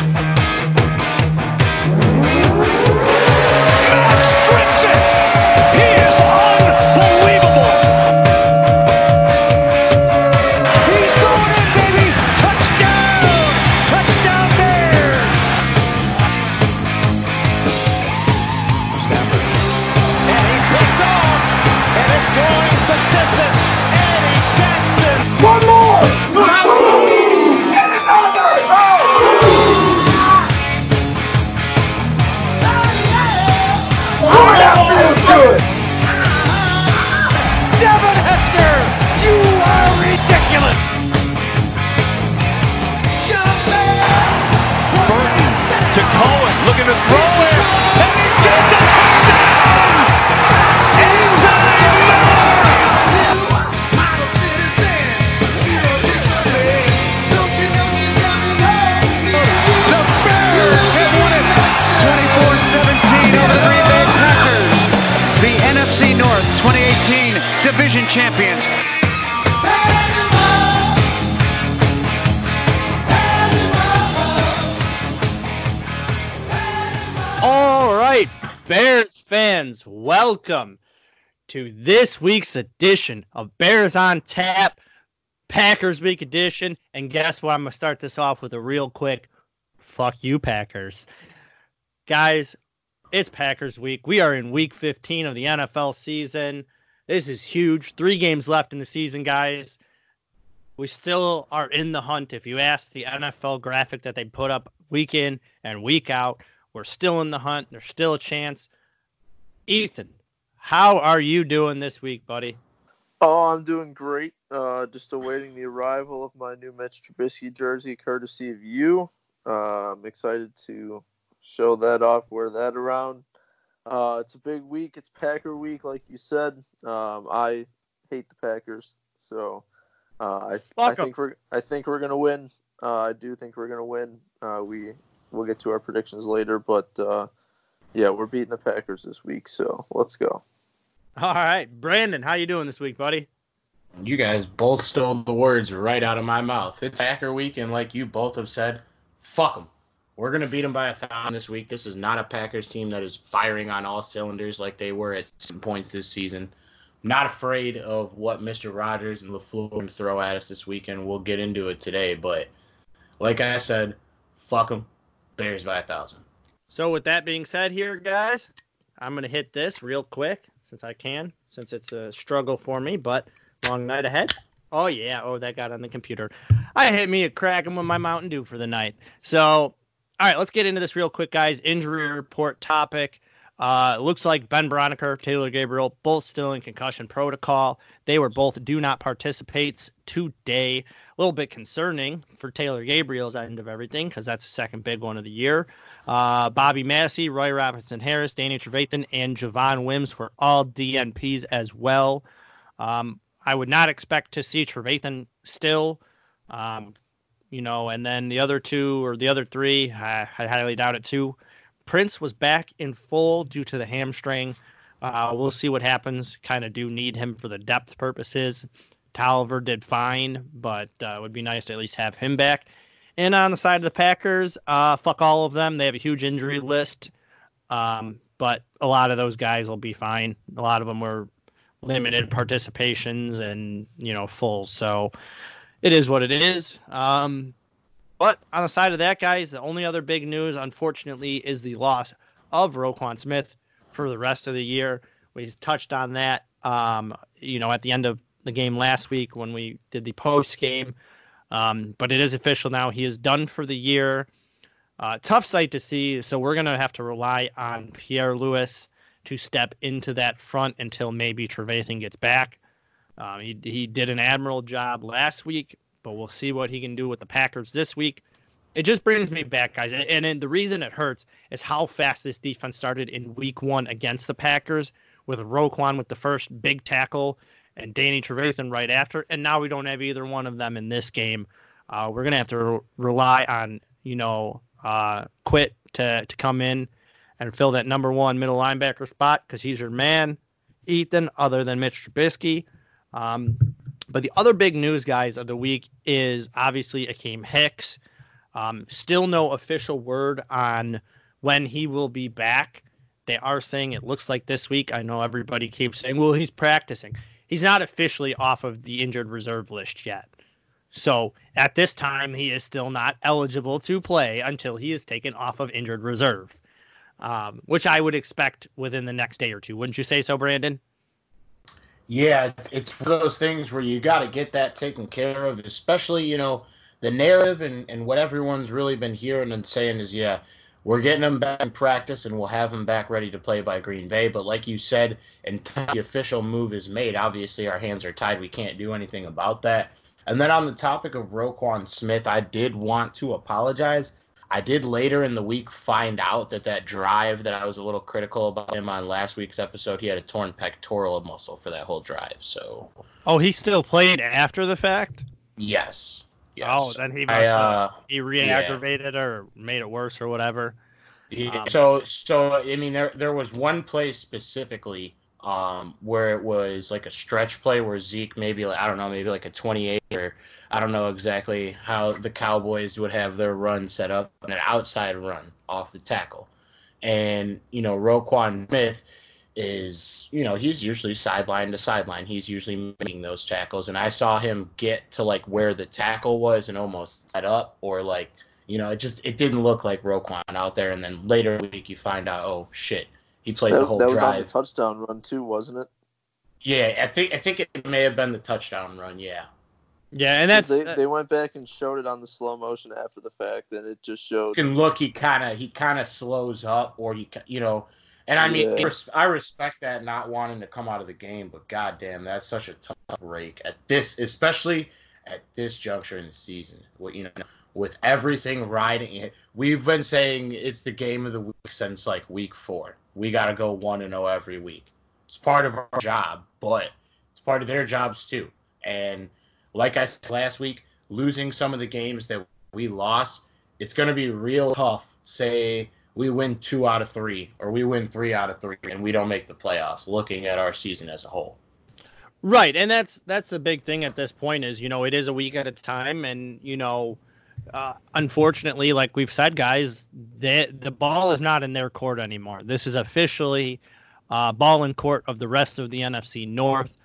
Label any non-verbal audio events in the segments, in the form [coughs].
Max Bears fans, welcome to this week's edition of Bears on Tap, Packers Week edition. And guess what? I'm going to start this off with a real quick fuck you, Packers. Guys, it's Packers Week. We are in week 15 of the NFL season. This is huge. Three games left in the season, guys. We still are in the hunt. If you ask the NFL graphic that they put up week in and week out, we're still in the hunt. There's still a chance. Ethan, how are you doing this week, buddy? Oh, I'm doing great. Uh, just awaiting the arrival of my new Mitch Trubisky jersey, courtesy of you. Uh, I'm excited to show that off, wear that around. Uh, it's a big week. It's Packer week, like you said. Um, I hate the Packers, so uh, I, I think we're I think we're gonna win. Uh, I do think we're gonna win. Uh, we we'll get to our predictions later, but uh, yeah, we're beating the Packers this week, so let's go. All right, Brandon, how you doing this week, buddy? You guys both stole the words right out of my mouth. It's Packer week, and like you both have said, fuck them. We're gonna beat them by a thousand this week. This is not a Packers team that is firing on all cylinders like they were at some points this season. I'm not afraid of what Mr. Rogers and LaFleur are going to throw at us this weekend. We'll get into it today, but like I said, fuck them. Bears by a thousand. So, with that being said, here, guys, I'm gonna hit this real quick since I can, since it's a struggle for me, but long night ahead. Oh yeah, oh that got on the computer. I hit me a cracking with my Mountain Dew for the night. So, all right, let's get into this real quick, guys. Injury report topic. Uh, it looks like Ben Braunecker, Taylor Gabriel, both still in concussion protocol. They were both do not participates today. A little bit concerning for Taylor Gabriel's end of everything because that's the second big one of the year. Uh, Bobby Massey, Roy Robertson Harris, Danny Trevathan, and Javon Wims were all DNPs as well. Um, I would not expect to see Trevathan still. Um, you know, and then the other two or the other three, I, I highly doubt it too. Prince was back in full due to the hamstring. Uh, we'll see what happens. Kind of do need him for the depth purposes. Toliver did fine, but uh, it would be nice to at least have him back. And on the side of the Packers, uh, fuck all of them. They have a huge injury list, um, but a lot of those guys will be fine. A lot of them were limited participations and you know full. So it is what it is. Um, but on the side of that, guys, the only other big news, unfortunately, is the loss of Roquan Smith for the rest of the year. We touched on that, um, you know, at the end of the game last week when we did the post game. Um, but it is official now. He is done for the year. Uh, tough sight to see. So we're going to have to rely on Pierre Louis to step into that front until maybe Trevathan gets back. Um, he, he did an admirable job last week, but we'll see what he can do with the Packers this week. It just brings me back, guys. And, and, the reason it hurts is how fast this defense started in week one against the Packers with Roquan with the first big tackle and Danny Trevathan right after. And now we don't have either one of them in this game. Uh, we're going to have to re- rely on, you know, uh, Quit to, to come in and fill that number one middle linebacker spot because he's your man, Ethan, other than Mitch Trubisky. Um, but the other big news, guys, of the week is obviously Akiem Hicks. Um, still no official word on when he will be back. They are saying it looks like this week. I know everybody keeps saying, well, he's practicing. He's not officially off of the injured reserve list yet. So at this time, he is still not eligible to play until he is taken off of injured reserve, um, which I would expect within the next day or two. Wouldn't you say so, Brandon? Yeah, it's one of those things where you got to get that taken care of, especially, you know, the narrative and, and what everyone's really been hearing and saying is, yeah, we're getting him back in practice and we'll have him back ready to play by Green Bay. But like you said, until the official move is made, obviously our hands are tied. We can't do anything about that. And then on the topic of Roquan Smith, I did want to apologize. I did later in the week find out that that drive that I was a little critical about him on last week's episode, he had a torn pectoral muscle for that whole drive. So, oh, he still played after the fact. Yes. Yes. Oh, then he must I, have, uh, he re-aggravated or made it worse or whatever. Yeah, Um, so so I mean there there was one play specifically um where it was like a stretch play where Zeke maybe like I don't know maybe like a 28 or I don't know exactly how the Cowboys would have their run set up an outside run off the tackle. And you know Roquan Smith is you know he's usually sideline to sideline. He's usually making those tackles and I saw him get to like where the tackle was and almost set up or like you know, it just it didn't look like Roquan out there. And then later week, you find out, oh shit, he played That, the whole that was on the touchdown run too, wasn't it? yeah, I think I think it may have been the touchdown run. Yeah, Yeah, and that's they, they went back and showed it on the slow motion after the fact, and it just you showed. can look. He kind of he kind of slows up, or he you know. And I mean, Yeah. I respect that not wanting to come out of the game, but goddamn, that's such a tough break at this, especially at this juncture in the season. What you know, with everything riding it, we've been saying it's the game of the week since like week four. We got to go one and zero every week. It's part of our job, but it's part of their jobs too. And like I said last week, losing some of the games that we lost, it's going to be real tough. Say we win two out of three, or we win three out of three, and we don't make the playoffs. Looking at our season as a whole. Right, and that's that's the big thing at this point is you know it is a week at a time, and you know, uh, unfortunately, like we've said, guys, the the ball is not in their court anymore. This is officially uh, ball in court of the rest of the NFC North.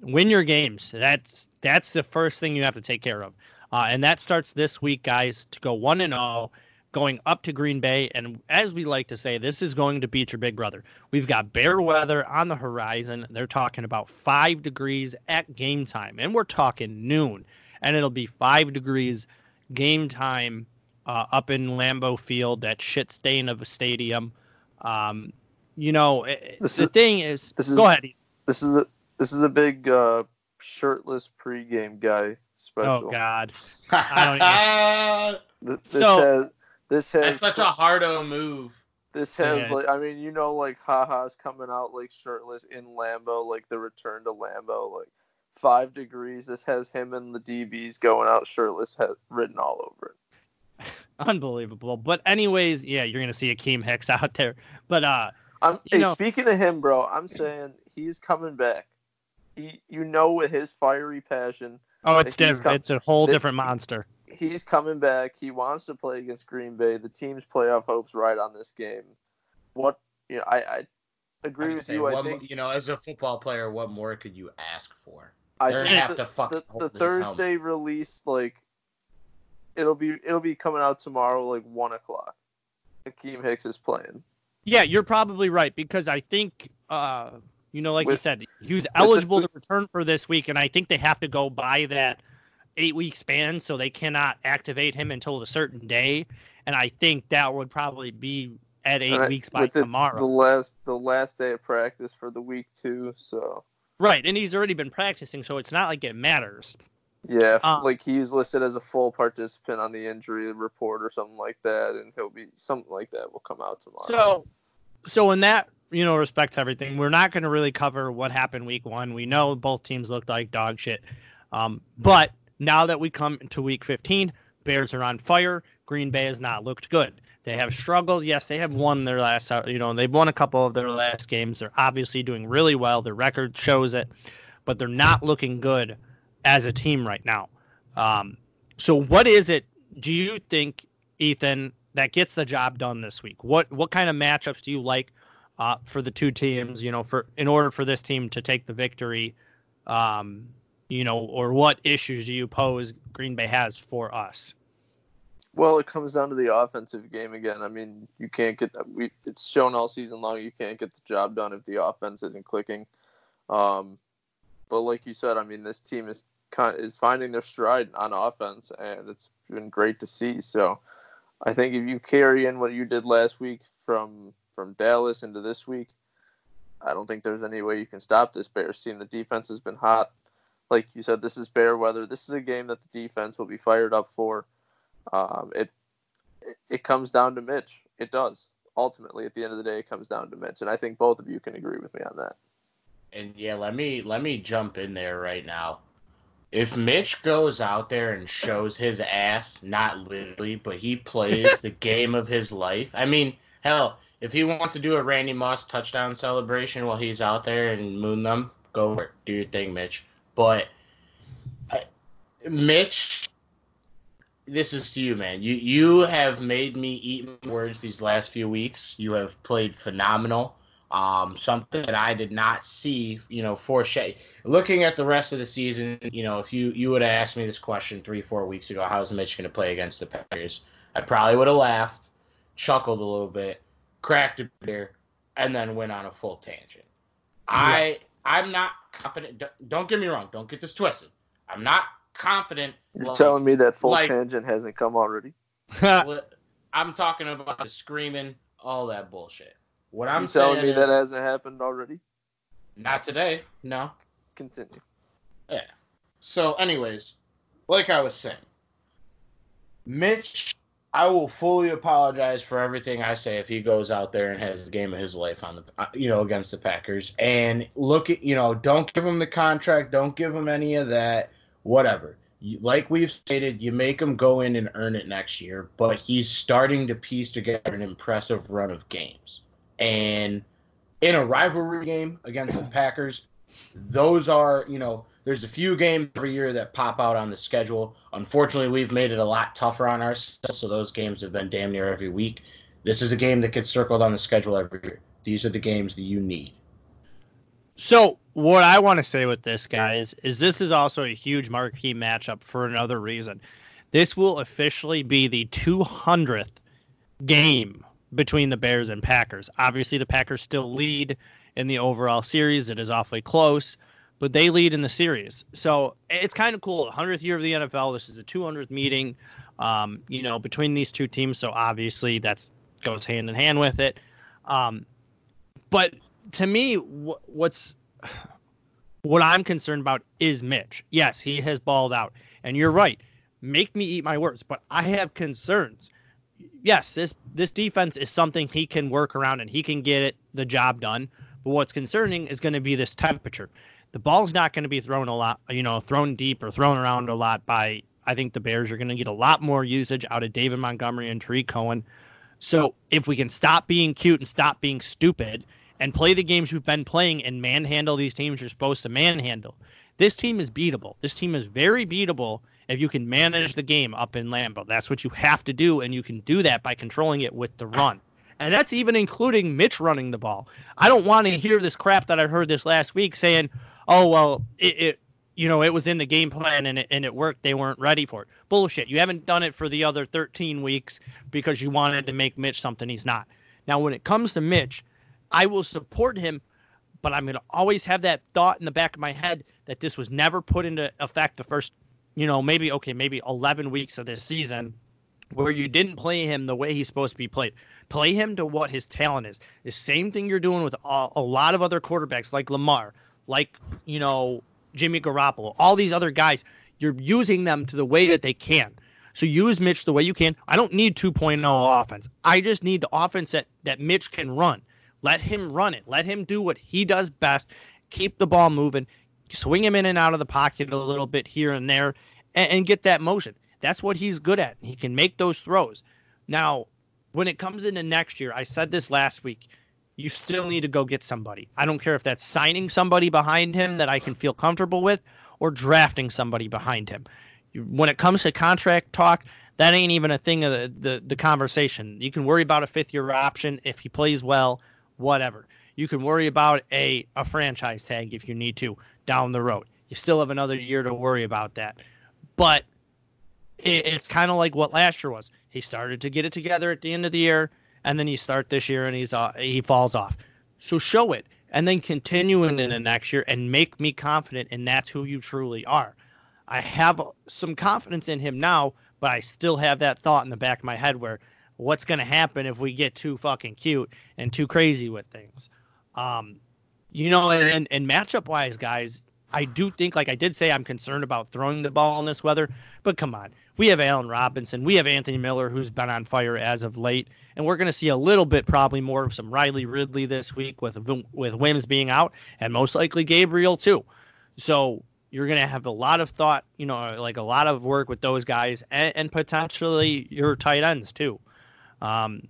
Win your games. That's that's the first thing you have to take care of, uh, and that starts this week, guys. To go one and zero, going up to Green Bay, and as we like to say, this is going to beat your big brother. We've got bear weather on the horizon. They're talking about five degrees at game time, and we're talking noon, and it'll be five degrees game time uh, up in Lambeau Field, that shit stain of a stadium. Um, you know, eh, This the is- thing is, this is- go ahead. This is a this is a big uh, shirtless pregame guy special. Oh God, [laughs] I Th- This So- has this has That's such a hardo move. This has Yeah. like I mean, you know, like Ha Ha's coming out like shirtless in Lambeau, like the return to Lambeau, like five degrees. This has him and the DBs going out shirtless ha- written all over it. [laughs] unbelievable. But anyways, yeah, you're gonna see Akiem Hicks [laughs] out there. But uh, I'm hey, know- speaking of him, bro, I'm saying he's coming back. He you know with his fiery passion, oh, it's different. come- it's a whole Th- different monster. he's coming back. He wants to play against Green Bay. The team's playoff hopes right on this game. What you know, I, I agree I'd with say you. I think you know, as a football player, what more could you ask for? I They're think gonna have the- to fucking the, the his Thursday release, like it'll be it'll be coming out tomorrow, like one o'clock. Akiem Hicks is playing. Yeah, you're probably right because I think, uh, you know, like you said, he was eligible th- to return for this week, and I think they have to go by that eight week span, so they cannot activate him until a certain day, and I think that would probably be at eight And I- weeks by with the, tomorrow. The last the last day of practice for the week two. So Right, and he's already been practicing, so it's not like it matters. yeah, Uh, like he's listed as a full participant on the injury report or something like that, and he'll be something like that will come out tomorrow. So, so in that you know respects everything, we're not going to really cover what happened week one. We know both teams looked like dog shit, um, but now that we come to week 15, Bears are on fire. Green Bay has not looked good. They have struggled. Yes, they have won their last. uh, You know, they've won a couple of their last games. They're obviously doing really well. Their record shows it, but they're not looking good as a team right now. Um, so, what is it? Do you think Ethan, that gets the job done this week? What what kind of matchups do you like uh, for the two teams? You know, for in order for this team to take the victory, um, you know, or what issues do you pose Green Bay has for us? Well, it comes down to the offensive game again. I mean, you can't get we. It's shown all season long. You can't get the job done if the offense isn't clicking. Um, but like you said, I mean, this team is kind of, is finding their stride on offense, and it's been great to see. So, I think if you carry in what you did last week from from Dallas into this week, I don't think there's any way you can stop this Bears team. The defense has been hot. Like you said, this is bear weather. This is a game that the defense will be fired up for. Um, it, it comes down to Mitch. It does. Ultimately, at the end of the day, it comes down to Mitch, and I think both of you can agree with me on that. And yeah, let me let me jump in there right now. If Mitch goes out there and shows his ass, not literally, but he plays the [laughs] game of his life. I mean, hell, if he wants to do a Randy Moss touchdown celebration while he's out there and moon them, go for it. Do your thing, Mitch. But I, Mitch this is to you, man. You you have made me eat words these last few weeks. You have played phenomenal. Um, something that I did not see, you know, for Shay. Looking at the rest of the season, you know, if you you would have asked me this question three four weeks ago, how's Mitch going to play against the Packers? I probably would have laughed, chuckled a little bit, cracked a beer, and then went on a full tangent. Yeah. I I'm not confident. Don't get me wrong. Don't get this twisted. I'm not confident. You're like, telling me that full like, tangent hasn't come already? [laughs] I'm talking about the screaming, all that bullshit. What I'm you telling me is, that hasn't happened already? Not today. No. Continue. Yeah. So, anyways, like I was saying, Mitch, I will fully apologize for everything I say if he goes out there and has the game of his life on the, uh, you know, against the Packers. And look at, you know, don't give him the contract. Don't give him any of that whatever. You, like we've stated, you make him go in and earn it next year, but he's starting to piece together an impressive run of games. And in a rivalry game against the Packers, those are, you know, there's a few games every year that pop out on the schedule. Unfortunately, we've made it a lot tougher on ourselves, so those games have been damn near every week. This is a game that gets circled on the schedule every year. These are the games that you need. So what I want to say with this, guys, is this is also a huge marquee matchup for another reason. This will officially be the 200th game between the Bears and Packers. Obviously, the Packers still lead in the overall series. It is awfully close, but they lead in the series. So it's kind of cool. 100th year of the NFL. This is the 200th meeting, um, you know, between these two teams. So obviously, that's goes hand in hand with it. Um, but to me, what's what I'm concerned about is Mitch. Yes, he has balled out, and you're right. Make me eat my words, but I have concerns. Yes, this this defense is something he can work around and he can get it the job done. But what's concerning is going to be this temperature. The ball's not going to be thrown a lot, you know, thrown deep or thrown around a lot by. I think the Bears are going to get a lot more usage out of David Montgomery and Tarik Cohen. So if we can stop being cute and stop being stupid and play the games we've been playing and manhandle these teams you're supposed to manhandle. This team is beatable. This team is very beatable if you can manage the game up in Lambeau. That's what you have to do, and you can do that by controlling it with the run. And that's even including Mitch running the ball. I don't want to hear this crap that I heard this last week saying, "Oh well, it, it you know, it was in the game plan and it, and it worked. They weren't ready for it. Bullshit. You haven't done it for the other 13 weeks because you wanted to make Mitch something he's not. Now, when it comes to Mitch, I will support him, but I'm going to always have that thought in the back of my head that this was never put into effect the first, you know, maybe, okay, maybe 11 weeks of this season where you didn't play him the way he's supposed to be played. Play him to what his talent is. The same thing you're doing with a, a lot of other quarterbacks like Lamar, like, you know, Jimmy Garoppolo, all these other guys. You're using them to the way that they can. So use Mitch the way you can. I don't need 2.0 offense. I just need the offense that, that Mitch can run. Let him run it. Let him do what he does best. Keep the ball moving. Swing him in and out of the pocket a little bit here and there and, and get that motion. That's what he's good at. He can make those throws. Now, when it comes into next year, I said this last week. You still need to go get somebody. I don't care if that's signing somebody behind him that I can feel comfortable with or drafting somebody behind him. When it comes to contract talk, That ain't even a thing of the, the, the conversation. You can worry about a fifth year option if he plays well, whatever. You can worry about a, a franchise tag if you need to down the road. You still have another year to worry about that. But it, it's kind of like what last year was. He started to get it together at the end of the year, and then you start this year and he's uh, he falls off. So show it, and then continue into the next year and make me confident, and that's who you truly are. I have some confidence in him now, but I still have that thought in the back of my head where what's going to happen if we get too fucking cute and too crazy with things. Um, you know, and, and matchup wise, guys, I do think, like I did say, I'm concerned about throwing the ball in this weather. But come on, we have Allen Robinson, we have Anthony Miller, who's been on fire as of late, and we're going to see a little bit, probably more of some Riley Ridley this week with with Wims being out, and most likely Gabriel too. So you're going to have a lot of thought, you know, like a lot of work with those guys, and, and potentially your tight ends too. Um,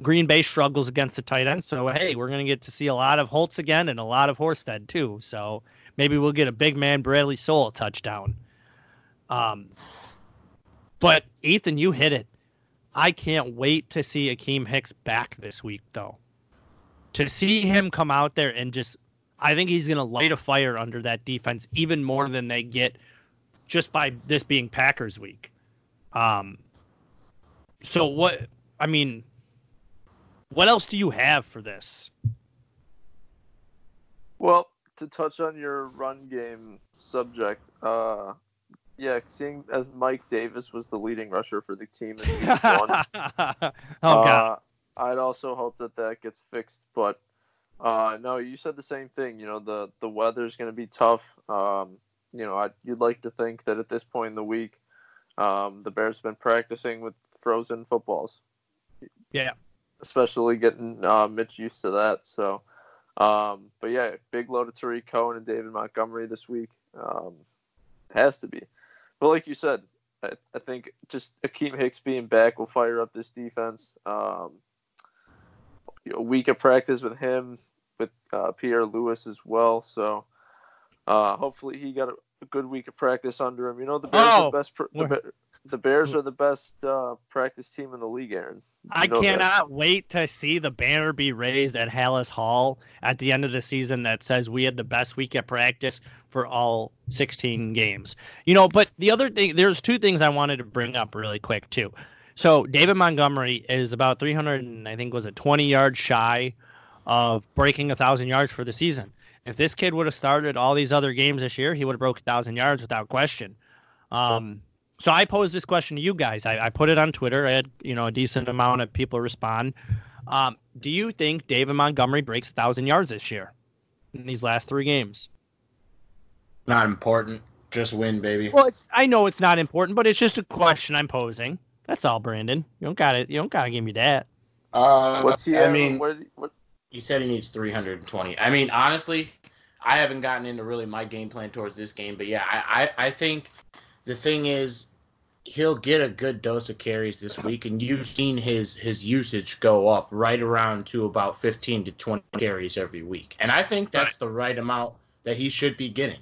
Green Bay struggles against the tight end, so hey, we're going to get to see a lot of Holtz again and a lot of Horsted too. So maybe we'll get a big man Bradley Sowell touchdown. Um, but Ethan, you hit it. I can't wait to see Akiem Hicks back this week, though. To see him come out there and just, I think he's going to light a fire under that defense even more than they get just by this being Packers week. Um, so what? I mean, what else do you have for this? Well, to touch on your run game subject, uh, yeah, seeing as Mike Davis was the leading rusher for the team in week [laughs] one, oh God. uh, I'd also hope that that gets fixed. But uh, no, you said the same thing. You know, the the weather's going to be tough. Um, you know, I, you'd like to think that at this point in the week, um, the Bears have been practicing with frozen footballs. Yeah. Especially getting uh, Mitch used to that. So, um, but yeah, big load of Tarik Cohen and David Montgomery this week. Um, has to be. But like you said, I, I think just Akiem Hicks being back will fire up this defense. Um, a week of practice with him, with uh, Pierre Louis as well. So uh, hopefully he got a, a, good week of practice under him. You know the Bears oh, are the best. Pr- the, the Bears are the best uh, practice team in the league, Aaron. I cannot that. wait to see the banner be raised at Halas Hall at the end of the season that says we had the best week at practice for all 16 games. You know, but the other thing, there's two things I wanted to bring up really quick too. So David Montgomery is about 300, I think was it 20 yards shy of breaking a thousand yards for the season. If this kid would have started all these other games this year, he would have broke a thousand yards without question. Um, so I posed this question to you guys. I, I, put it on Twitter. I had you know a decent amount of people respond. Um, do you think David Montgomery breaks a thousand yards this year in these last three games? Not important. Just win, baby. Well, it's I know it's not important, but it's just a question I'm posing. That's all, Brandon. You don't got it. You don't got to give me that. Uh, What's he? I at? mean, what, what? you said he needs 320. I mean, honestly, I haven't gotten into really my game plan towards this game, but yeah, I, I, I think the thing is he'll get a good dose of carries this week, and you've seen his his usage go up right around to about 15 to 20 carries every week, and I think that's the right amount that he should be getting.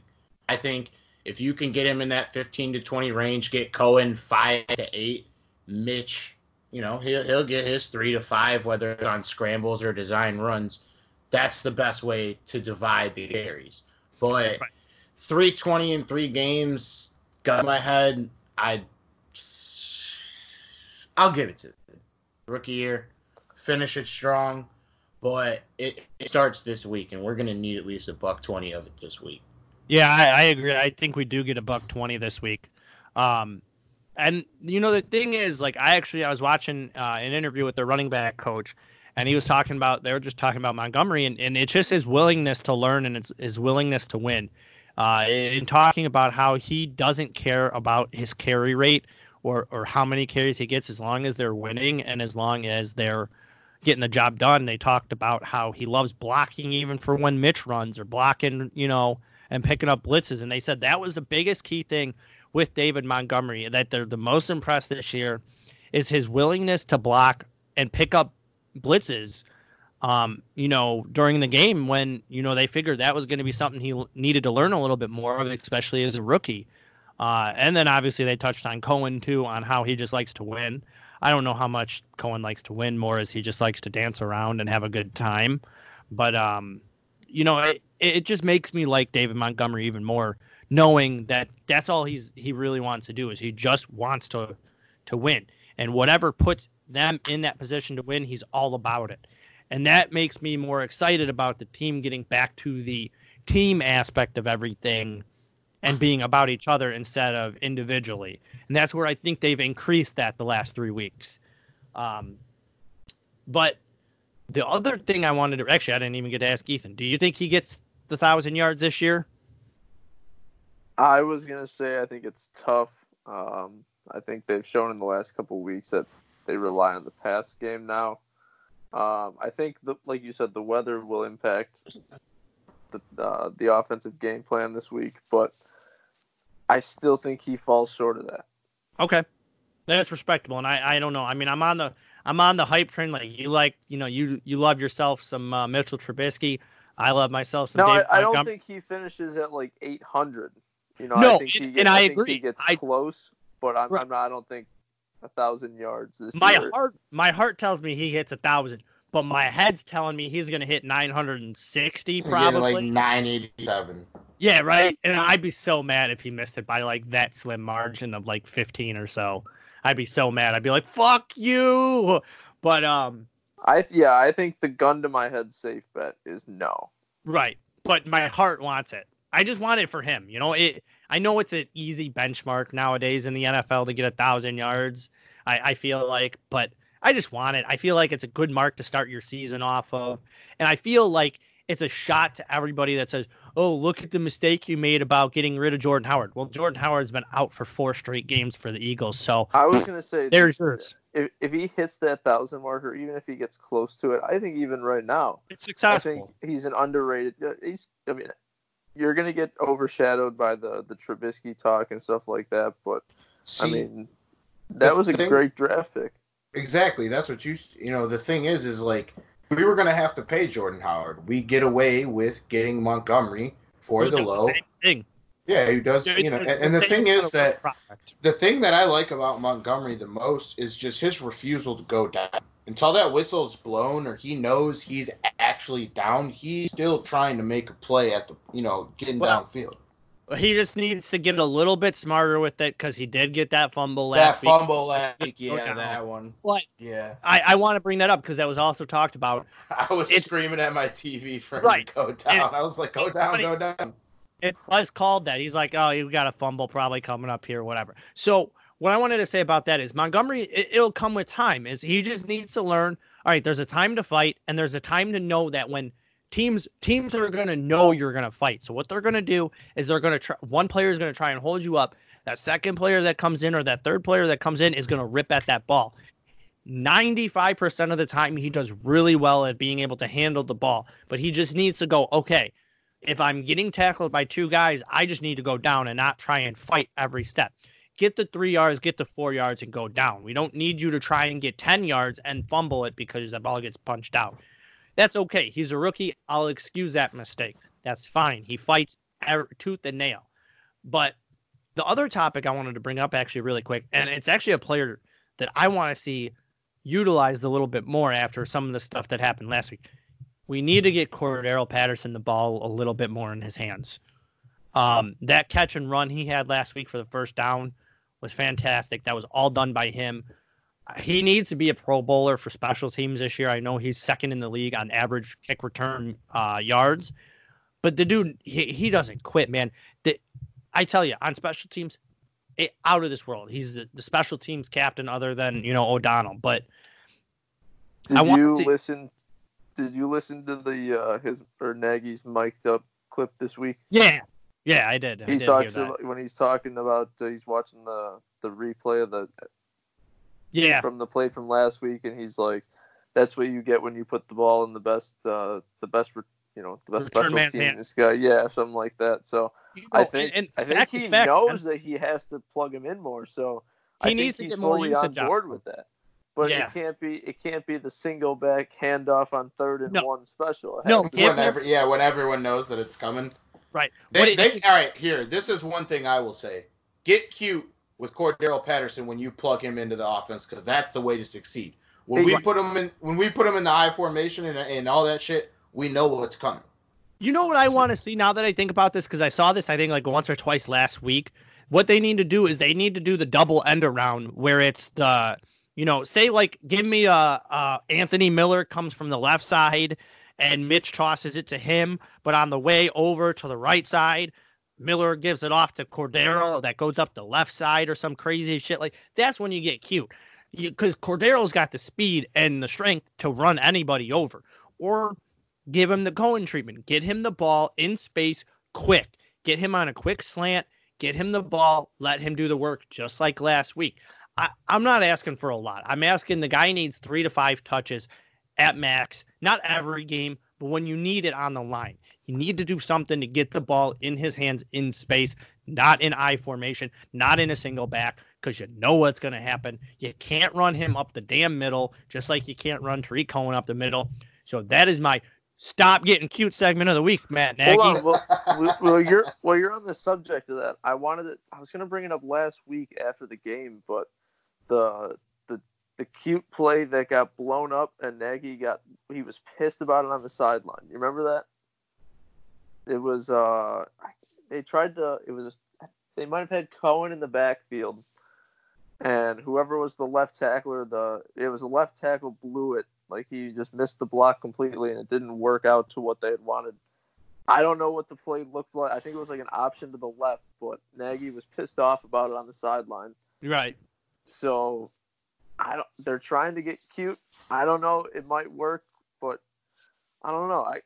I think if you can get him in that 15 to 20 range, get Cohen five to eight, Mitch, you know, he'll he'll get his three to five, whether it's on scrambles or design runs. That's the best way to divide the carries. But right. 320 in three games, got my head. I I'll give it to the rookie year. Finish it strong, but it, it starts this week, and we're going to need at least a buck twenty of it this week. Yeah, I, I, agree. I think we do get a buck twenty this week. Um, and you know the thing is, like, I actually I was watching uh, an interview with the running back coach, and he was talking about they were just talking about Montgomery, and, and it's just his willingness to learn and it's his willingness to win. Uh, in talking about how he doesn't care about his carry rate or or how many carries he gets as long as they're winning and as long as they're getting the job done. They talked about how he loves blocking even for when Mitch runs or blocking, you know, and picking up blitzes. And they said that was the biggest key thing with David Montgomery that they're the most impressed this year is his willingness to block and pick up blitzes. Um, you know, during the game when you know they figured that was going to be something he needed to learn a little bit more of, especially as a rookie. Uh, and then obviously they touched on Cohen too, on how he just likes to win. I don't know how much Cohen likes to win more as he just likes to dance around and have a good time. But um, you know, it, it just makes me like David Montgomery even more, knowing that that's all he's he really wants to do is he just wants to to win, and whatever puts them in that position to win, he's all about it, and that makes me more excited about the team getting back to the team aspect of everything and being about each other instead of individually. And that's where I think they've increased that the last three weeks. Um, but the other thing I wanted to actually, I didn't even get to ask Ethan. Do you think he gets the thousand yards this year? I was gonna say I think it's tough. Um, I think they've shown in the last couple of weeks that they rely on the pass game now. Um, I think, the, like you said, the weather will impact the uh, the offensive game plan this week, but I still think he falls short of that. Okay, that's respectable, and I, I don't know. I mean, I'm on the I'm on the hype train. Like you like, you know, you you love yourself some uh, Mitchell Trubisky. I love myself some. No, Dave I, I don't think he finishes at like 800. You know, No, I think he and- gets, and I think agree. he gets I- close, but I'm, Right. I'm not. I don't think a thousand yards this my year. heart my heart tells me he hits a thousand, but my head's telling me he's gonna hit 960 He get, probably. like 987. Yeah, right. And I'd be so mad if he missed it by like that slim margin of like 15 or so. I'd be so mad. I'd be like, "Fuck you!" But um, I yeah, I think the gun to my head safe bet is no. right. But my heart wants it. I just want it for him. You know, it. I know it's an easy benchmark nowadays in the NFL to get a thousand yards. I, I feel like, but I just want it. I feel like it's a good mark to start your season off of, and I feel like it's a shot to everybody that says, "Oh, look at the mistake you made about getting rid of Jordan Howard." Well, Jordan Howard's been out for four straight games for the Eagles, so I was gonna say there's yours. if if he hits that thousand marker, even if he gets close to it, I think even right now, It's successful. I think he's an underrated. uh, He's I mean, you're gonna get overshadowed by the the Trubisky talk and stuff like that, but See, I mean, that was a thing- great draft pick. Exactly. That's what you you know, the thing is is like we were gonna have to pay Jordan Howard. We get away with getting Montgomery for He the low. same thing. Yeah, he does It's you know, and, and the thing is that product. the thing that I like about Montgomery the most is just his refusal to go down. Until that whistle's blown or he knows he's actually down, he's still trying to make a play at the you know, getting Well, downfield. He just needs to get a little bit smarter with it because he did get that fumble That last week. fumble last week, Go yeah, that one. But Yeah. I, I want to bring that up because that was also talked about. [laughs] I was It's- screaming at my TV for him Right. to go down. And I was like, go down, go down. It was called that. He's like, oh, you got a fumble probably coming up here, whatever. So what I wanted to say about that is Montgomery, it, it'll come with time. Is he just needs to learn? All right, there's a time to fight, and there's a time to know that when teams teams are going to know you're going to fight. So what they're going to do is they're going to try. One player is going to try and hold you up. That second player that comes in or that third player that comes in is going to rip at that ball. 95% of the time he does really well at being able to handle the ball, but he just needs to go, okay, if I'm getting tackled by two guys, I just need to go down and not try and fight every step. Get the three yards, get the four yards, and go down. We don't need you to try and get 10 yards and fumble it because the ball gets punched out. That's okay. He's a rookie. I'll excuse that mistake. That's fine. He fights er- tooth and nail. But the other topic I wanted to bring up actually really quick, and it's actually a player that I want to see utilized a little bit more after some of the stuff that happened last week. We need to get Cordarrelle Patterson the ball a little bit more in his hands. Um, that catch and run he had last week for the first down was fantastic. That was all done by him. He needs to be a Pro Bowler for special teams this year. I know he's second in the league on average kick return uh, yards, but the dude he, he doesn't quit, man. The, I tell you, on special teams, it, out of this world. He's the, the special teams captain, other than you know O'Donnell. But Did I want you to- listen? Did you listen to the uh, his or Nagy's mic'd up clip this week? yeah, yeah, I did. I He did talks hear that. about, when he's talking about uh, he's watching the the replay of the yeah, from the play from last week, and he's like, "That's what you get when you put the ball in the best uh, the best re- you know the best Return special man's team." hand. This guy, yeah, something like that. So You I think and, I think he fact, knows man. that he has to plug him in more. So He I think needs to he's get more fully on usage out board with that. But Yeah. it can't be it can't be the single back handoff on third and No. one special. No, has to give be- him- Whenever, yeah, when everyone knows that it's coming. right. They, But it- they, all right, here. This is one thing I will say. get cute with Cordarrelle Patterson when you plug him into the offense because that's the way to succeed. When we put him in, when we put him in the I formation and, and all that shit, we know what's coming. You know what I want to see now that I think about this because I saw this I think like once or twice last week. What they need to do is they need to do the double end around where it's the you know say like give me a, a Anthony Miller comes from the left side and Mitch tosses it to him, but on the way over to the right side, Miller gives it off to Cordarrelle that goes up the left side or some crazy shit like that's when you get cute because Cordarrelle's got the speed and the strength to run anybody over or give him the Cohen treatment. Get him the ball in space quick. Get him on a quick slant. Get him the ball. Let him do the work just like last week. I, I'm not asking for a lot. I'm asking the guy needs three to five touches at max. Not every game, but when you need it on the line. You need to do something to get the ball in his hands in space, not in I formation, not in a single back, because you know what's going to happen. You can't run him up the damn middle, just like you can't run Tarik Cohen up the middle. So that is my stop getting cute segment of the week, Matt Nagy. Hold on. Well, well, you're well, you're on the subject of that. I wanted it. I was going to bring it up last week after the game, but the the the cute play that got blown up and Nagy got he was pissed about it on the sideline. You remember that? It was uh they tried to it was they might have had Cohen in the backfield and whoever was the left tackler the it was the left tackle blew it like he just missed the block completely, and it didn't work out to what they had wanted. I don't know what the play looked like. I think it was like an option to the left, but Nagy was pissed off about it on the sideline. Right. So I don't. They're trying to get cute. I don't know. It might work, but I don't know. I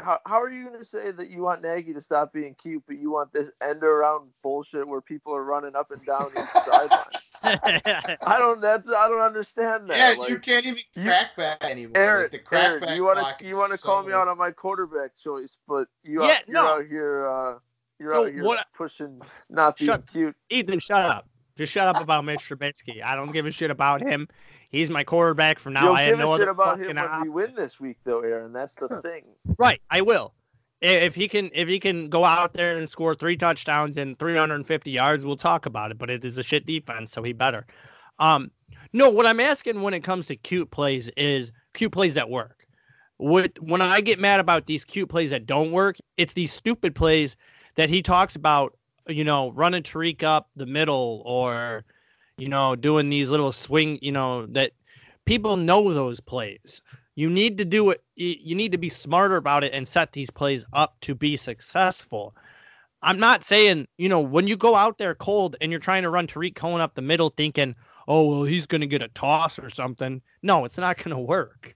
how how are you going to say that you want Nagy to stop being cute, but you want this end around bullshit where people are running up and down the [laughs] sideline? I don't. That's. I don't understand that. Yeah, like, you can't even crack back anymore. Aaron, like the crack Aaron, back you want to you want to so call me out on my quarterback choice, but you Yeah, out, you're out here. Uh, you're So out here what- pushing not being Shut- cute. Ethan, shut up. Just shut up about Mitch Trubisky. I don't give a shit about him. He's my quarterback from now. You'll I have give no a shit about him when we win this week, though, Aaron. That's the thing. Right, I will. If he can, if he can go out there and score three touchdowns and 350 yards, we'll talk about it. But it is a shit defense, so he better. Um, no, what I'm asking when it comes to cute plays is cute plays that work. What when I get mad about these cute plays that don't work, it's these stupid plays that he talks about. You know, running Tarik up the middle, or you know, doing these little swing. You know that people know those plays. You need to do it. You need to be smarter about it and set these plays up to be successful. I'm not saying, you know, when you go out there cold and you're trying to run Tarik Cohen up the middle thinking, oh, well, he's going to get a toss or something. No, it's not going to work.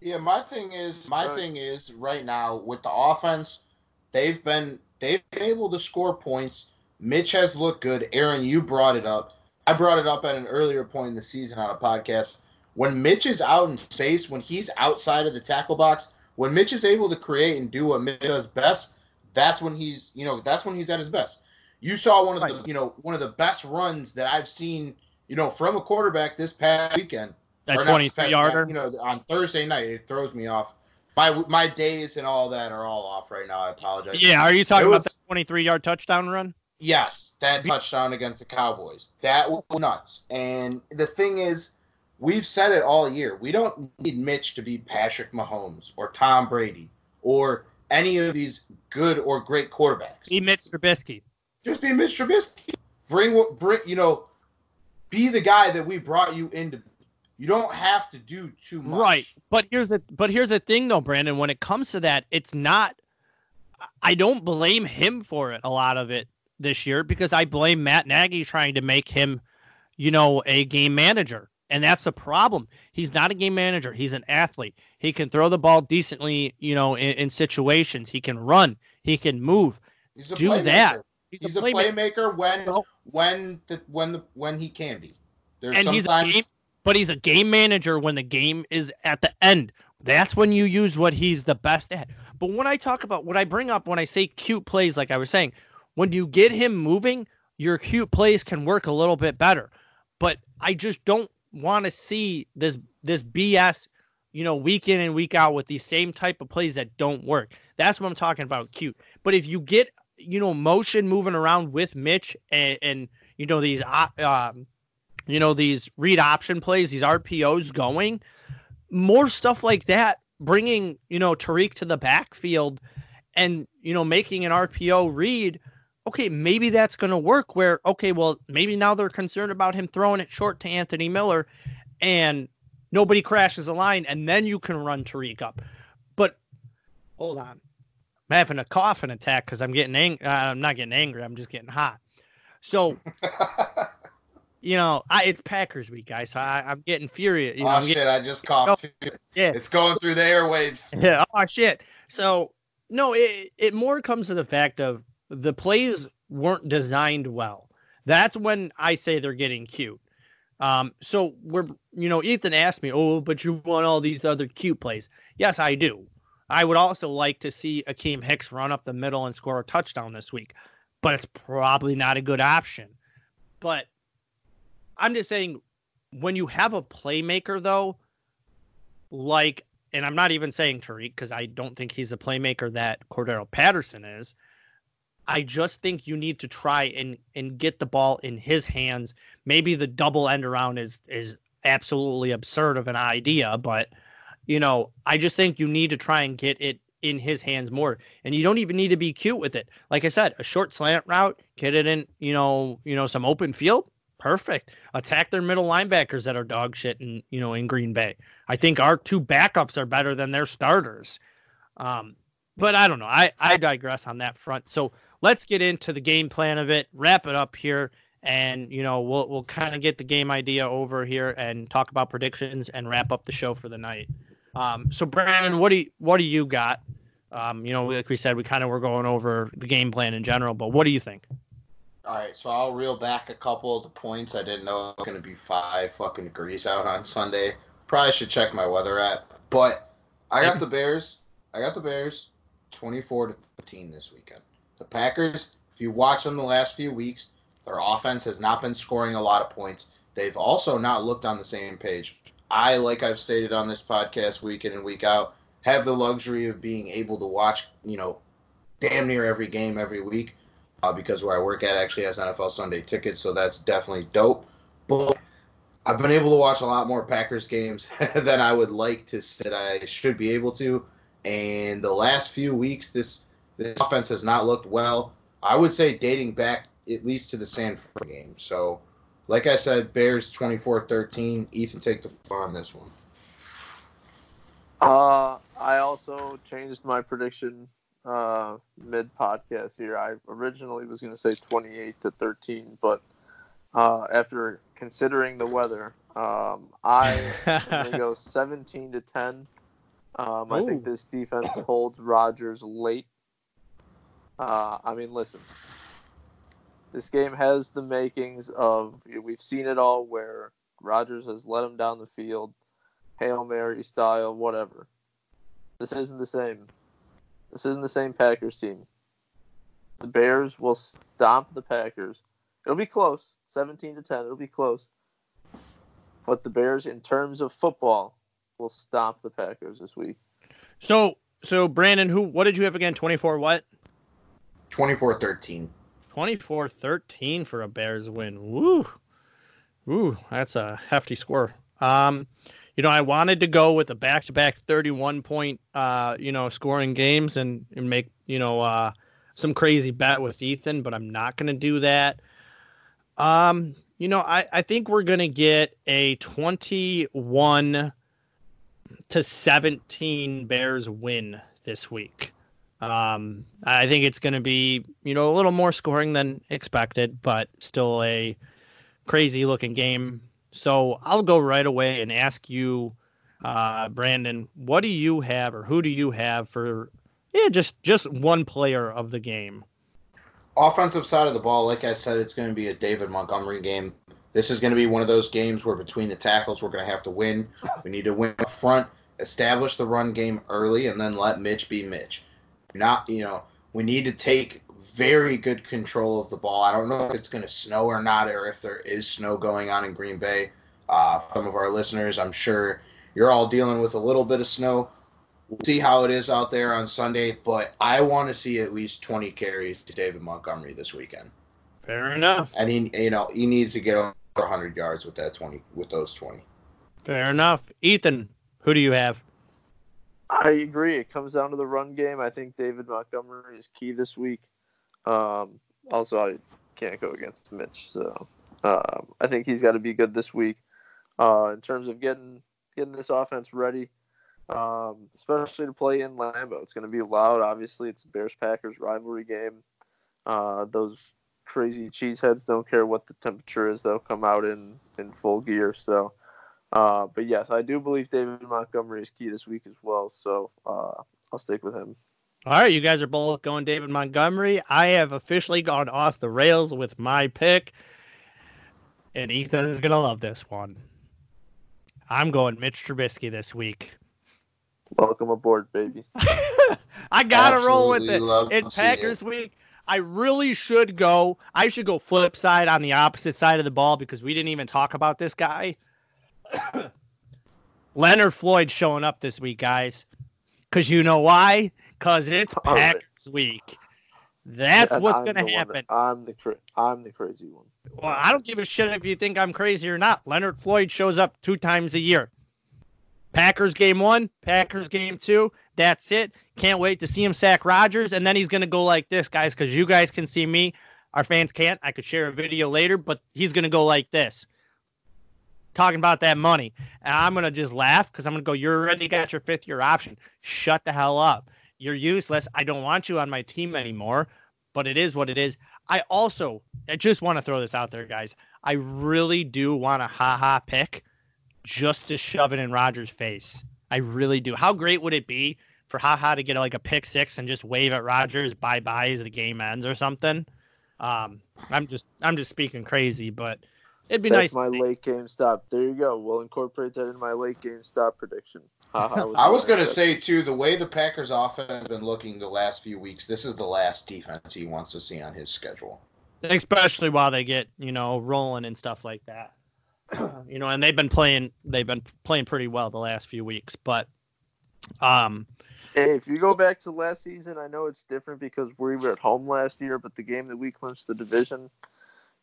Yeah, my thing is my thing is right now with the offense, they've been they've been able to score points. Mitch has looked good. Aaron, you brought it up. I brought it up at an earlier point in the season on a podcast. When Mitch is out in space, when he's outside of the tackle box, when Mitch is able to create and do what Mitch does best, that's when he's you know that's when he's at his best. You saw one of the you know one of the best runs that I've seen you know from a quarterback this past weekend That or not 23 special, yarder. You know, on Thursday night, it throws me off. My my days and all that are all off right now. I apologize. Yeah, are you talking It about was- that 23 yard touchdown run? Yes, that touchdown against the Cowboys. That was nuts. And the thing is, we've said it all year. We don't need Mitch to be Patrick Mahomes or Tom Brady or any of these good or great quarterbacks. Be Mitch Trubisky. Just be Mitch Trubisky. Bring what bring you know, be the guy that we brought you into. You don't have to do too much. Right. But here's the but here's the thing though, Brandon, when it comes to that, it's not I don't blame him for it a lot of it this year because I blame Matt Nagy trying to make him, you know, a game manager. And that's the problem. He's not a game manager. He's an athlete. He can throw the ball decently, you know, in, in situations. He can run. He can move. He's a Do playmaker. that. He's, He's, a a playmaker. playmaker when when the when the when he can be. There's And he's a sometimes game- but he's a game manager when the game is at the end. That's when you use what he's the best at. But when I talk about what I bring up when I say cute plays, like I was saying, when you get him moving, your cute plays can work a little bit better. But I just don't want to see this this BS, you know, week in and week out with these same type of plays that don't work. That's what I'm talking about, cute. But if you get you know, motion moving around with Mitch and, and you know these um, you know these read option plays, these RPOs going, more stuff like that, bringing you know Tarik to the backfield, and you know making an RPO read. Okay, maybe that's going to work. Where okay, well maybe now they're concerned about him throwing it short to Anthony Miller, and nobody crashes a line, and then you can run Tarik up. But hold on, I'm having a coughing attack because I'm getting angry. Uh, I'm not getting angry. I'm just getting hot. So, [laughs] you know, I, it's Packers week, guys. So I, am getting furious. You know, oh I'm shit! getting, I just coughed. too. yeah. It's going through the airwaves. [laughs] Yeah. Oh shit. So no, it it more comes to the fact of the plays weren't designed well. That's when I say they're getting cute. Um, so we're you know, Ethan asked me, Oh, but you want all these other cute plays. Yes, I do. I would also like to see Akiem Hicks run up the middle and score a touchdown this week, but it's probably not a good option. But I'm just saying, when you have a playmaker, though, like, and I'm not even saying Tarik because I don't think he's a playmaker that Cordarrelle Patterson is. I just think you need to try and and get the ball in his hands. Maybe the double end around is is absolutely absurd of an idea, but you know, I just think you need to try and get it in his hands more. And you don't even need to be cute with it. Like I said, a short slant route, get it in, you know, you know, some open field. Perfect. Attack their middle linebackers that are dog shit in, you know, in Green Bay. I think our two backups are better than their starters. Um, but I don't know. I, I digress on that front. So let's get into the game plan of it, wrap it up here, and you know, we'll we'll kind of get the game idea over here and talk about predictions and wrap up the show for the night. Um, so Brandon, what do you, what do you got? Um, you know, like we said, we kind of were going over the game plan in general, but what do you think? All right, so I'll reel back a couple of the points. I didn't know it was going to be five fucking degrees out on Sunday. Probably should check my weather app, but I got the Bears. I got the Bears, twenty-four to fifteen this weekend. The Packers. If you watch them the last few weeks, their offense has not been scoring a lot of points. They've also not looked on the same page. I, like I've stated on this podcast week in and week out, have the luxury of being able to watch, you know, damn near every game every week uh, because where I work at actually has NFL Sunday tickets, so that's definitely dope. But I've been able to watch a lot more Packers games [laughs] than I would like to that I should be able to. And the last few weeks, this this offense has not looked well. I would say dating back at least to the San Fran game. So like I said, Bears 24-13. Ethan, take the floor on this one. Uh, I also changed my prediction uh, mid podcast here. I originally was going to say 28 to 13, but uh, after considering the weather, um, I am going to go [laughs] 17 to 10. Um, I think this defense holds Rodgers late. Uh, I mean, listen, this game has the makings of we've seen it all where Rodgers has let him down the field, Hail Mary style, whatever. This isn't the same. This isn't the same Packers team. The Bears will stomp the Packers. It'll be close, 17 to 10. It'll be close. But the Bears, in terms of football, will stomp the Packers this week. So, so Brandon, who? What did you have again? 24 what? 24-13. 24 13 for a Bears win. Woo. Woo. That's a hefty score. Um, you know, I wanted to go with a back to back 31 point, uh, you know, scoring games and, and make, you know, uh, some crazy bet with Ethan, but I'm not going to do that. Um, you know, I, I think we're going to get a 21 to 17 Bears win this week. Um, I think it's going to be, you know, a little more scoring than expected, but still a crazy looking game. So I'll go right away and ask you, uh, Brandon, what do you have or who do you have for, yeah, just just one player of the game? Offensive side of the ball, like I said, it's going to be a David Montgomery game. This is going to be one of those games where between the tackles, we're going to have to win. We need to win up front, establish the run game early, and then let Mitch be Mitch not you know we need to take very good control of the ball. I don't know if it's going to snow or not, or if there is snow going on in Green Bay. Uh, some of our listeners, I'm sure you're all dealing with a little bit of snow. We'll see how it is out there on Sunday, but I want to see at least 20 carries to David Montgomery this weekend. Fair enough. And he, you know, he needs to get over 100 yards with that 20, with those 20. Fair enough. Ethan, who do you have? I agree. It comes down to the run game. I think David Montgomery is key this week. Um, also, I can't go against Mitch, so um, I think he's got to be good this week. Uh, in terms of getting getting this offense ready, um, especially to play in Lambeau, it's going to be loud. Obviously, it's Bears Packers rivalry game. Uh, those crazy cheeseheads don't care what the temperature is; they'll come out in in full gear. So. Uh, but yes, I do believe David Montgomery is key this week as well. So uh, I'll stick with him. All right, you guys are both going David Montgomery. I have officially gone off the rails with my pick, and Ethan is gonna love this one. I'm going Mitch Trubisky this week. Welcome aboard, baby. [laughs] I gotta roll with it. It's Packers it. week. I really should go. I should go flip side on the opposite side of the ball because we didn't even talk about this guy. [coughs] Leonard Floyd showing up this week, guys. Because you know why? Because it's All right. Packers week. That's And what's going to happen. that- I'm the I'm the crazy one. Well, I don't give a shit if you think I'm crazy or not. Leonard Floyd shows up two times a year. Packers game one, Packers game two. That's it. Can't wait to see him sack Rodgers. And then he's going to go like this, guys, because you guys can see me. Our fans can't. I could share a video later, but he's going to go like this. Talking about that money. And I'm going to just laugh because I'm going to go, You're already got your fifth year option. Shut the hell up. You're useless. I don't want you on my team anymore, but it is what it is. I also, I just want to throw this out there, guys. I really do want a Ha Ha pick just to shove it in Rodgers' face. I really do. How great would it be for Ha Ha to get like a pick six and just wave at Rodgers bye bye as the game ends or something? Um, I'm just I'm just speaking crazy, but it'd be That's nice. my late game stop. There you go. We'll incorporate that in my late game stop prediction. Haha, [laughs] I was going to say, too, the way the Packers offense has been looking the last few weeks, this is the last defense he wants to see on his schedule. especially while they get you know rolling and stuff like that. [clears throat] you know, and they've been playing they've been playing pretty well the last few weeks, but um, Hey, if you go back to last season, I know it's different because we were at home last year, but the game that we clinched the division,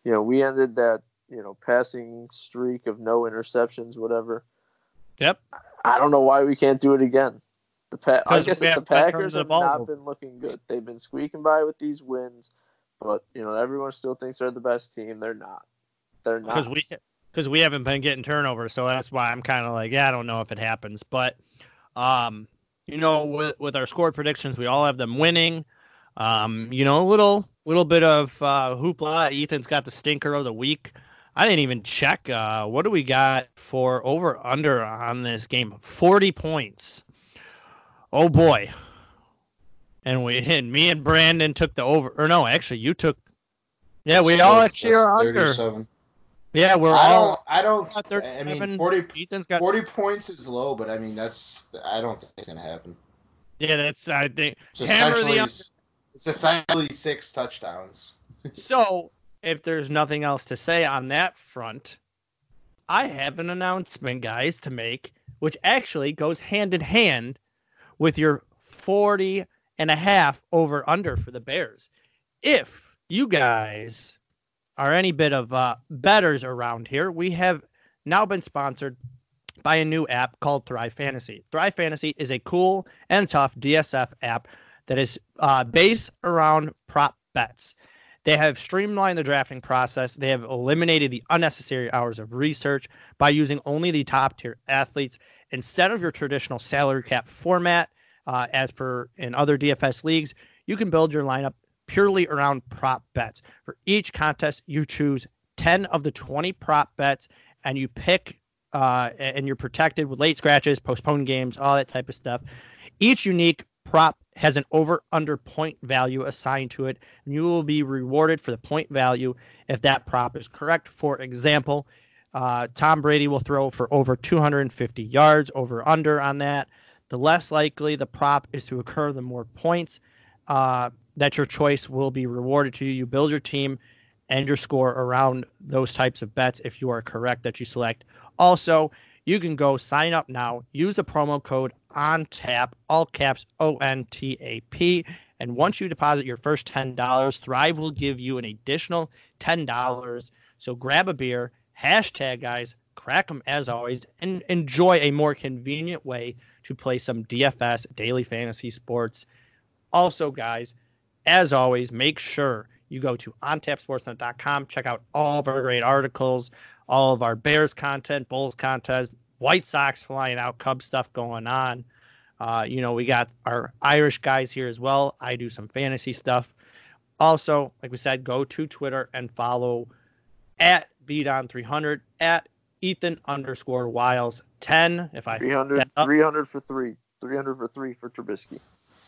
you know, we ended that, you know, passing streak of no interceptions, whatever. yep, I don't know why we can't do it again. The pa- I guess it's the Packers have not been looking good. They've been squeaking by with these wins, but you know everyone still thinks they're the best team. They're not. They're not. because we because we haven't been getting turnovers, so that's why I'm kind of like, yeah, I don't know if it happens, but um, you know, with with our score predictions, we all have them winning. Um, you know, a little little bit of uh, hoopla. Ethan's got the stinker of the week. I didn't even check. Uh, what do we got for over under on this game? Forty points. Oh boy. And we [laughs] and me and Brandon took the over. Or no, actually, you took. Yeah, we all actually are under. Yeah, we're I all. don't, I don't, got I mean, 40, Ethan's got 40 points is low, but I mean, that's, I don't think it's going to happen. yeah. That's I think It's Hammer the essentially, it's essentially six touchdowns. [laughs] so. If there's nothing else to say on that front, I have an announcement, guys, to make, which actually goes hand in hand with your 40 and a half over under for the Bears. If you guys are any bit of uh, betters around here, we have now been sponsored by a new app called Thrive Fantasy. Thrive Fantasy is a cool and tough DSF app that is uh, based around prop bets. They have streamlined the drafting process. They have eliminated the unnecessary hours of research by using only the top tier athletes instead of your traditional salary cap format. Uh, as per in other DFS leagues, you can build your lineup purely around prop bets. For each contest, you choose 10 of the 20 prop bets and you pick, uh, and you're protected with late scratches, postponed games, all that type of stuff. Each unique prop has an over under point value assigned to it, and you will be rewarded for the point value if that prop is correct. For example, uh, Tom Brady will throw for over 250 yards, over under on that. The less likely the prop is to occur, the more points uh, that your choice will be rewarded to you. You build your team and your score around those types of bets if you are correct that you select. Also, you can go sign up now. Use the promo code on tap, all caps O N T A P. And once you deposit your first $10, Thrive will give you an additional $10. So grab a beer, hashtag guys, crack them as always, and enjoy a more convenient way to play some DFS daily fantasy sports. Also, guys, as always, make sure you go to ontapsportsnet.com, check out all of our great articles, all of our Bears content, Bulls content, White Sox flying out, Cubs stuff going on. Uh, you know, we got our Irish guys here as well. I do some fantasy stuff. Also, like we said, go to Twitter and follow at BDon300 at Ethan underscore Wiles 10. If I 300, 300 for three. 300 for three for Trubisky.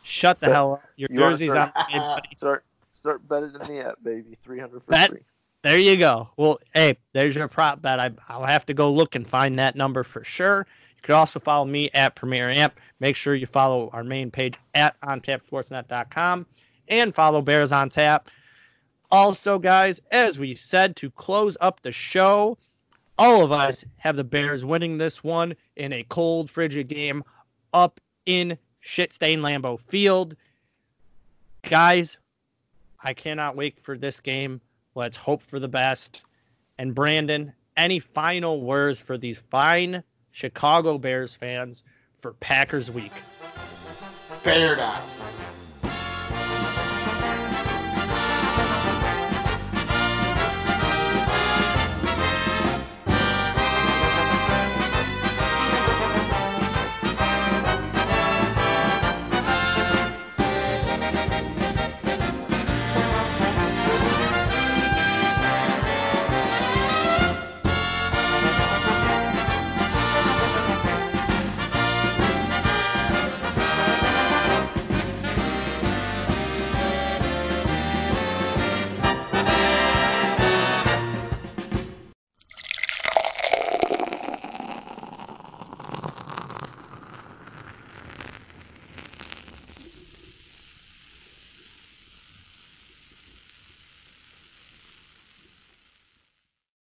Shut the Bet- hell up. Your You jersey's start- on. [laughs] Start start betting in the app, baby. 300 for Bet- three. There you go. Well, hey, there's your prop bet. I, I'll have to go look and find that number for sure. You could also follow me at Premier Amp. Make sure you follow our main page at ontapsportsnet.com and follow Bears on Tap. Also, guys, as we said to close up the show, all of us have the Bears winning this one in a cold, frigid game up in shit stained Lambeau Field. Guys, I cannot wait for this game. Let's hope for the best. And Brandon, any final words for these fine Chicago Bears fans for Packers week? Bear down.